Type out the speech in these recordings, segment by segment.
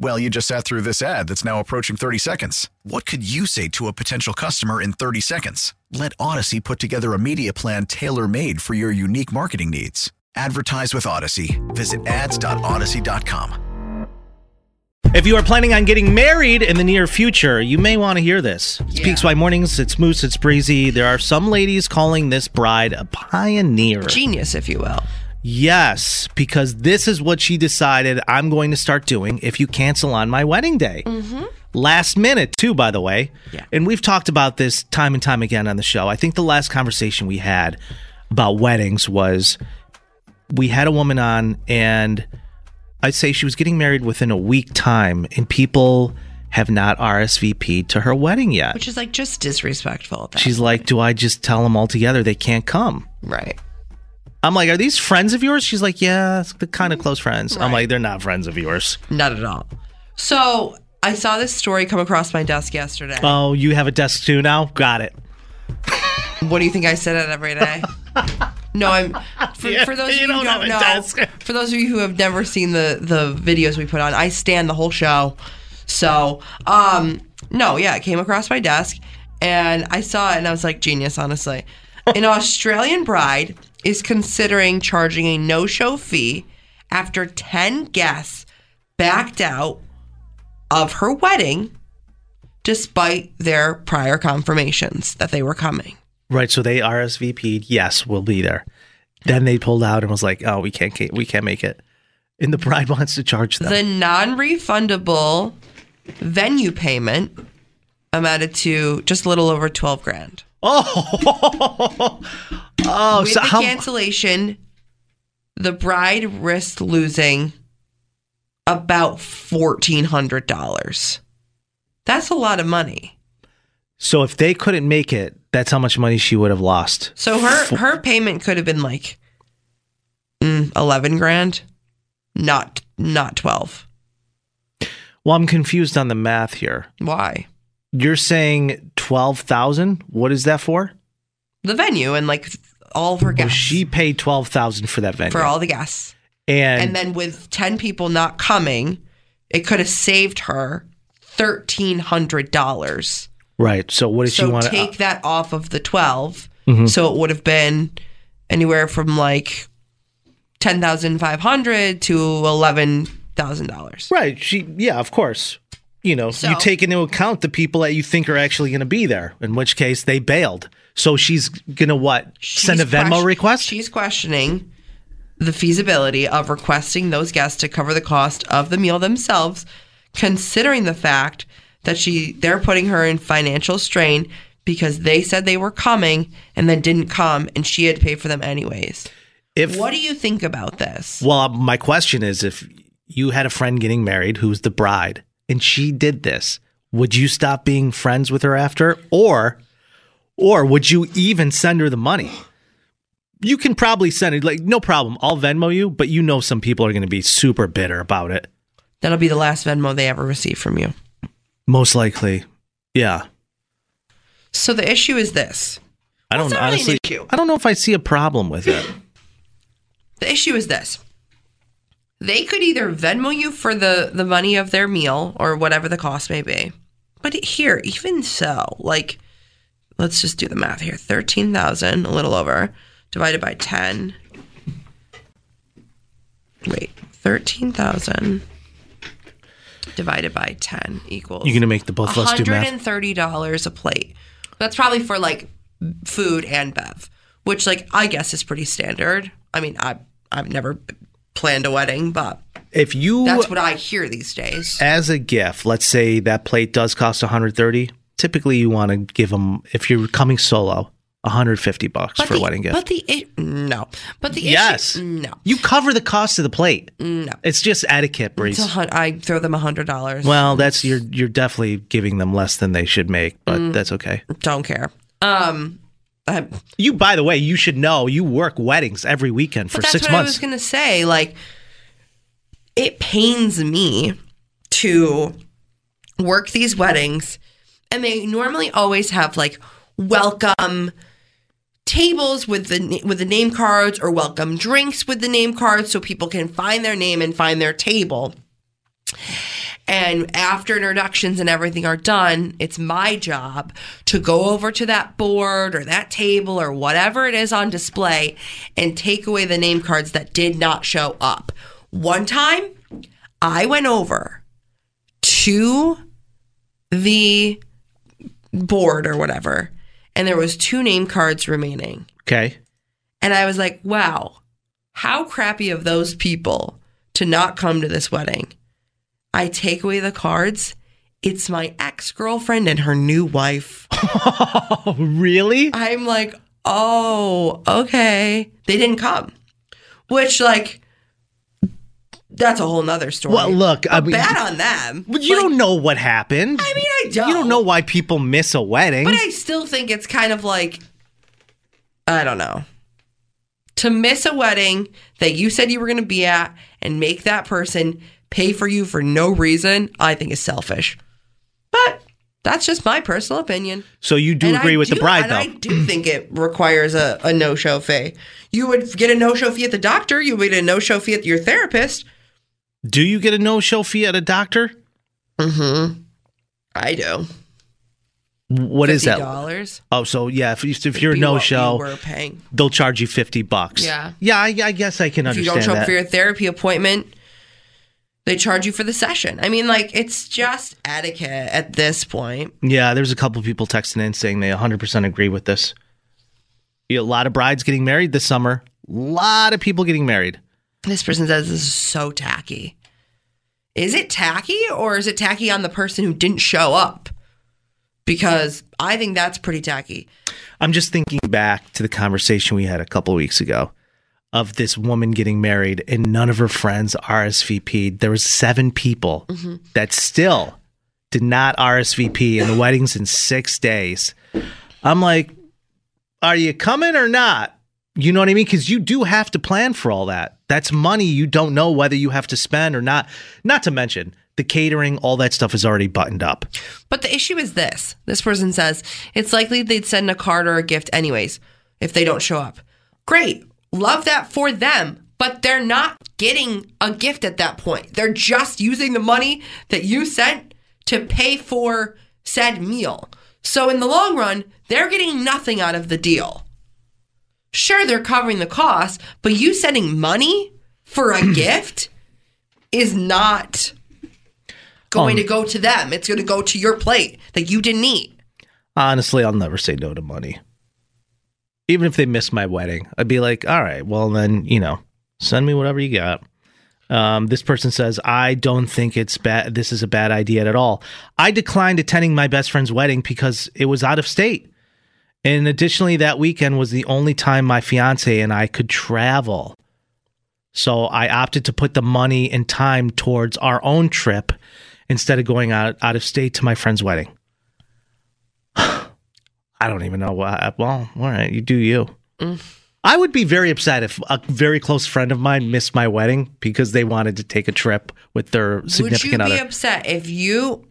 Well, you just sat through this ad that's now approaching 30 seconds. What could you say to a potential customer in 30 seconds? Let Audacy put together a media plan tailor made for your unique marketing needs. Advertise with Audacy. Visit ads.audacy.com. If you are planning on getting married in the near future, you may want to hear this. It's PXY Mornings, it's Moose, it's Breezy. There are some ladies calling this bride a pioneer. Genius, if you will. Yes, because this is what she decided I'm going to start doing if you cancel on my wedding day. Mm-hmm. Last minute, too, by the way. Yeah. And we've talked about this time and time again on the show. I think the last conversation we had about weddings was we had a woman on, and I'd say she was getting married within a week time, and people have not RSVP'd to her wedding yet. Which is like just disrespectful. She's like, Do I just tell them all together they can't come? Right. I'm like, Are these friends of yours? She's like, Yeah, the kind of close friends. I'm like, They're not friends of yours. Not at all. So I saw this story come across my desk yesterday. Oh, you have a desk too now? Got it. What do you think I sit at every day? No, I'm for, Yeah, for those of you who don't have don't know. desk. For those of you who have never seen the the videos we put on, I stand the whole show. So, um, no, yeah, it came across my desk and I saw it and I was like, genius, honestly. An Australian bride is considering charging a no-show fee after 10 guests backed out of her wedding despite their prior confirmations that they were coming. Right. So they RSVP'd. Yes, we'll be there. Then they pulled out and was like, "Oh, we can't, we can't make it." And the bride wants to charge them. The non-refundable venue payment amounted to just a little over 12 grand. Oh, oh, With so the how? cancellation, the bride risked losing about $1,400. That's a lot of money. So if they couldn't make it, that's how much money she would have lost. So her her payment could have been like mm, 11 grand, not not 12. Well, I'm confused on the math here. Why? You're saying twelve thousand. What is that for? The venue and like all of her Well, guests she paid twelve thousand for that venue. for all the guests. and, And then with 10 people not coming, it could have saved her $1,300. right. So what did she So want take that off of the 12. Mhm. So it would have been anywhere from like 10500 to $11,000. Right. She. Yeah. Of course. You know, So- you take into account the people that you think are actually going to be there. In which case, they bailed. So she's gonna what? Send a Venmo question- request? She's questioning the feasibility of requesting those guests to cover the cost of the meal themselves, considering the fact that she they're putting her in financial strain because they said they were coming and then didn't come and she had to pay for them anyways. If what do you think about this? Well, my question is if you had a friend getting married who's the bride and she did this, would you stop being friends with her after or or would you even send her the money? You can probably send it like no problem. I'll Venmo you, but you know some people are going to be super bitter about it. That'll be the last Venmo they ever receive from you. Most likely. Yeah. So the issue is this. I don't Well, it's not really an honestly issue. I don't know if I see a problem with it. The issue is this. They could either Venmo you for the the money of their meal or whatever the cost may be. But here, even so, like let's just do the math here. 13,000, a little over, divided by 10. Wait, 13,000 divided by 10 equals You're going to make the both of us do math. $130 a plate. That's probably for like food and bev, which like I guess is pretty standard. I mean, I I've never planned a wedding, but If you That's what I hear these days. as a gift, let's say that plate does cost 130. Typically, you want to give them if you're coming solo, 150 bucks for the, a wedding gift. But the it, no, but the yes, issue, no, you cover the cost of the plate. no. It's just etiquette, Breeze. I throw them a hundred dollars. Well, that's you're you're definitely giving them less than they should make, but Mm. that's okay. don't care. Um, You, by the way, you should know you work weddings every weekend for but that's six what I was months. gonna say. Like, it pains me to work these weddings, and they normally always have like welcome tables with the with the name cards or welcome drinks with the name cards so people can find their name and find their table. And after introductions and everything are done, it's my job to go over to that board or that table or whatever it is on display and take away the name cards that did not show up. One time, I went over to the board or whatever, and there was two name cards remaining. okay. And I was like, wow, how crappy of those people to not come to this wedding. I take away the cards. It's my ex girlfriend and her new wife. Oh, really? I'm like, oh, okay. They didn't come, which, like, that's a whole nother story. Well, look, I mean- bad on them. But you Like, don't know what happened. I mean, I don't. You don't know why people miss a wedding. But I still think it's kind of like, I don't know. To miss a wedding that you said you were going to be at and make that person pay for you for no reason, I think is selfish. But that's just my personal opinion. so you do And agree I with the do- bride, and though? I do think it requires a, a no show fee. You would get a no show fee at the doctor, you would get a no show fee at your therapist. do you get a no-show fee at a doctor? Mm-hmm. I do. What is that? $50 Oh, so yeah, if, if you're a no-show, you paying. they'll charge you fifty bucks. Yeah. yeah. I, I guess I can understand. If you don't show that. up for your therapy appointment, they charge you for the session. I mean, like it's just etiquette at this point. Yeah, there's a couple people texting in saying they 100% agree with this. Yeah, a lot of brides getting married this summer. A lot of people getting married. This person says this is so tacky. Is it tacky or is it tacky on the person who didn't show up? Because I think that's pretty tacky. I'm just thinking back to the conversation we had a couple weeks ago of this woman getting married and none of her friends RSVP'd. There was seven people mm-hmm. that still did not RSVP and the wedding's in 6 days. I'm like, are you coming or not? You know what I mean? Because you do have to plan for all that. That's money you don't know whether you have to spend or not. Not to mention the catering, all that stuff is already buttoned up. But the issue is this this person says it's likely they'd send a card or a gift anyways if they don't show up. Great. Love that for them. But they're not getting a gift at that point. They're just using the money that you sent to pay for said meal. So in the long run, they're getting nothing out of the deal. Sure, they're covering the cost, but you sending money for a gift is not going Um, to go to them. It's going to go to your plate that you didn't eat. Honestly, I'll never say no to money. Even if they miss my wedding, I'd be like, all right, well, then, you know, send me whatever you got. Um, this person says, I don't think it's bad. This is a bad idea at all. I declined attending my best friend's wedding because it was out of state. And additionally, that weekend was the only time my fiance and I could travel. So I opted to put the money and time towards our own trip instead of going out, out of state to my friend's wedding. I don't even know why. Well, all right, you do you. Mm. I would be very upset if a very close friend of mine missed my wedding because they wanted to take a trip with their significant other. Would you be other. upset if you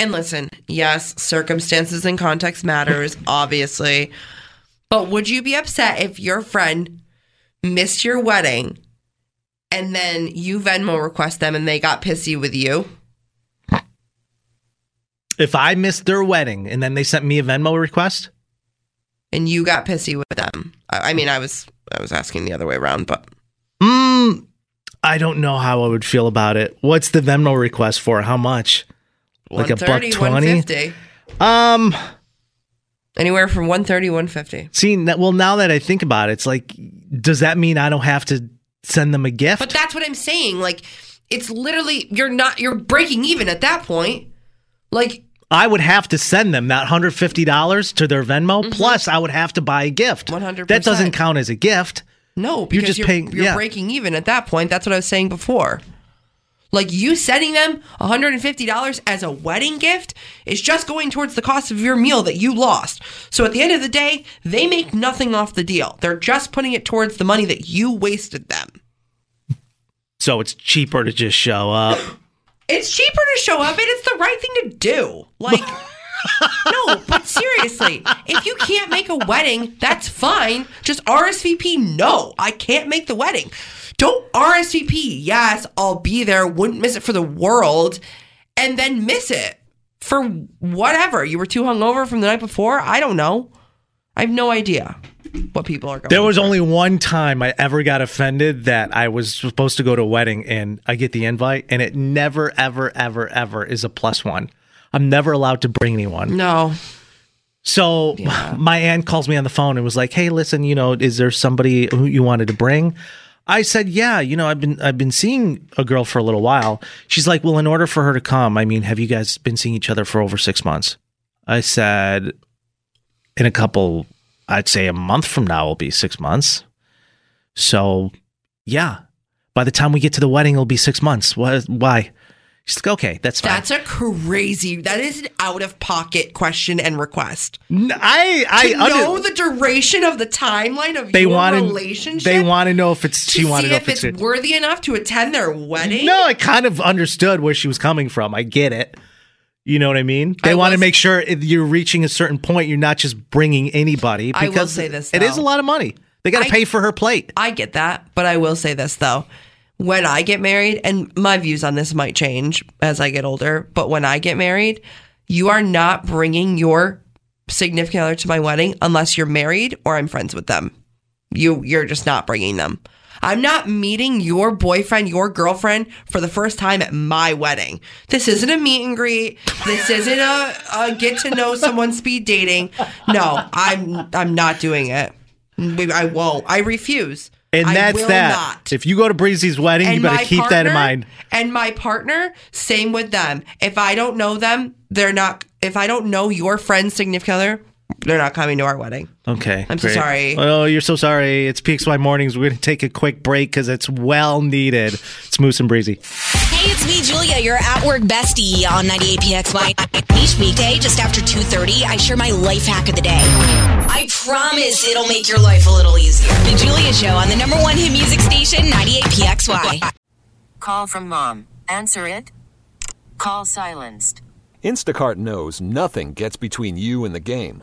and listen, yes, circumstances and context matters, obviously. But would you be upset if your friend missed your wedding and then you Venmo request them and they got pissy with you? If I missed their wedding and then they sent me a Venmo request, And you got pissy with them. I, I mean, I was I was asking the other way around, but mm, I don't know how I would feel about it. What's the Venmo request for? How much? Like a buck twenty? 150. Um. Anywhere from 130, 150. See, well, now that I think about it, it's like, does that mean I don't have to send them a gift? But that's what I'm saying. Like, it's literally you're not you're breaking even at that point. Like I would have to send them that hundred fifty dollars to their Venmo. Mm-hmm. Plus, I would have to buy a gift. 100%. That doesn't count as a gift. no, You're just you're, paying- you're yeah. breaking even at that point. That's what I was saying before. Like you sending them $150 as a wedding gift is just going towards the cost of your meal that you lost. So at the end of the day, they make nothing off the deal. They're just putting it towards the money that you wasted them. So it's cheaper to just show up. It's cheaper to show up and it's the right thing to do. Like, no, but seriously, if you can't make a wedding, that's fine. Just RSVP, no, I can't make the wedding. Don't RSVP, yes, I'll be there, wouldn't miss it for the world, and then miss it for whatever. You were too hungover from the night before? I don't know. I have no idea what people are going There was for. only one time I ever got offended that I was supposed to go to a wedding and I get the invite, and it never, ever, ever, ever is a plus one. I'm never allowed to bring anyone. No. So my aunt calls me on the phone and was like, "Hey, listen, you know, is there somebody who you wanted to bring?" I said, "Yeah, you know, I've been I've been seeing a girl for a little while." She's like, "Well, in order for her to come, I mean, have you guys been seeing each other for over 6 months?" I said, "In a couple I'd say a month from now will be 6 months." So, yeah. By the time we get to the wedding, it'll be 6 months. Why why? She's like, "Okay, that's fine." That's a crazy, that is an out of pocket question and request. N- I I to under- know the duration of the timeline of they your want to relationship. they want to know if it's she wanted to know if it's it- worthy enough to attend their wedding. no i kind of understood where she was coming from i get it you know what i mean they I want to make sure if you're reaching a certain point you're not just bringing anybody I will because say this, it is a lot of money they got to pay for her plate I get that, but I will say this though. When I get married, and my views on this might change as I get older, but when I get married, you are not bringing your significant other to my wedding unless you're married or I'm friends with them. You you're just not bringing them. I'm not meeting your boyfriend, your girlfriend for the first time at my wedding. This isn't a meet and greet. This isn't a, a get to know someone speed dating. No, I'm I'm not doing it. I won't. I refuse. and I that's that Not. if you go to breezy's wedding you better keep that in mind And my partner, same with them. If I don't know them, they're not. If I don't know your friend's significant other, they're not coming to our wedding. okay I'm so sorry. oh you're so sorry it's pxy mornings we're gonna take a quick break because it's well needed it's moose and breezy Hey, it's me, Julia, your at work bestie on 98PXY. Each weekday, just after 2.30, I share my life hack of the day. I promise it'll make your life a little easier. The Julia Show on the number one hit music station, 98PXY. Call from mom. Answer it. Call silenced. Instacart knows nothing gets between you and the game.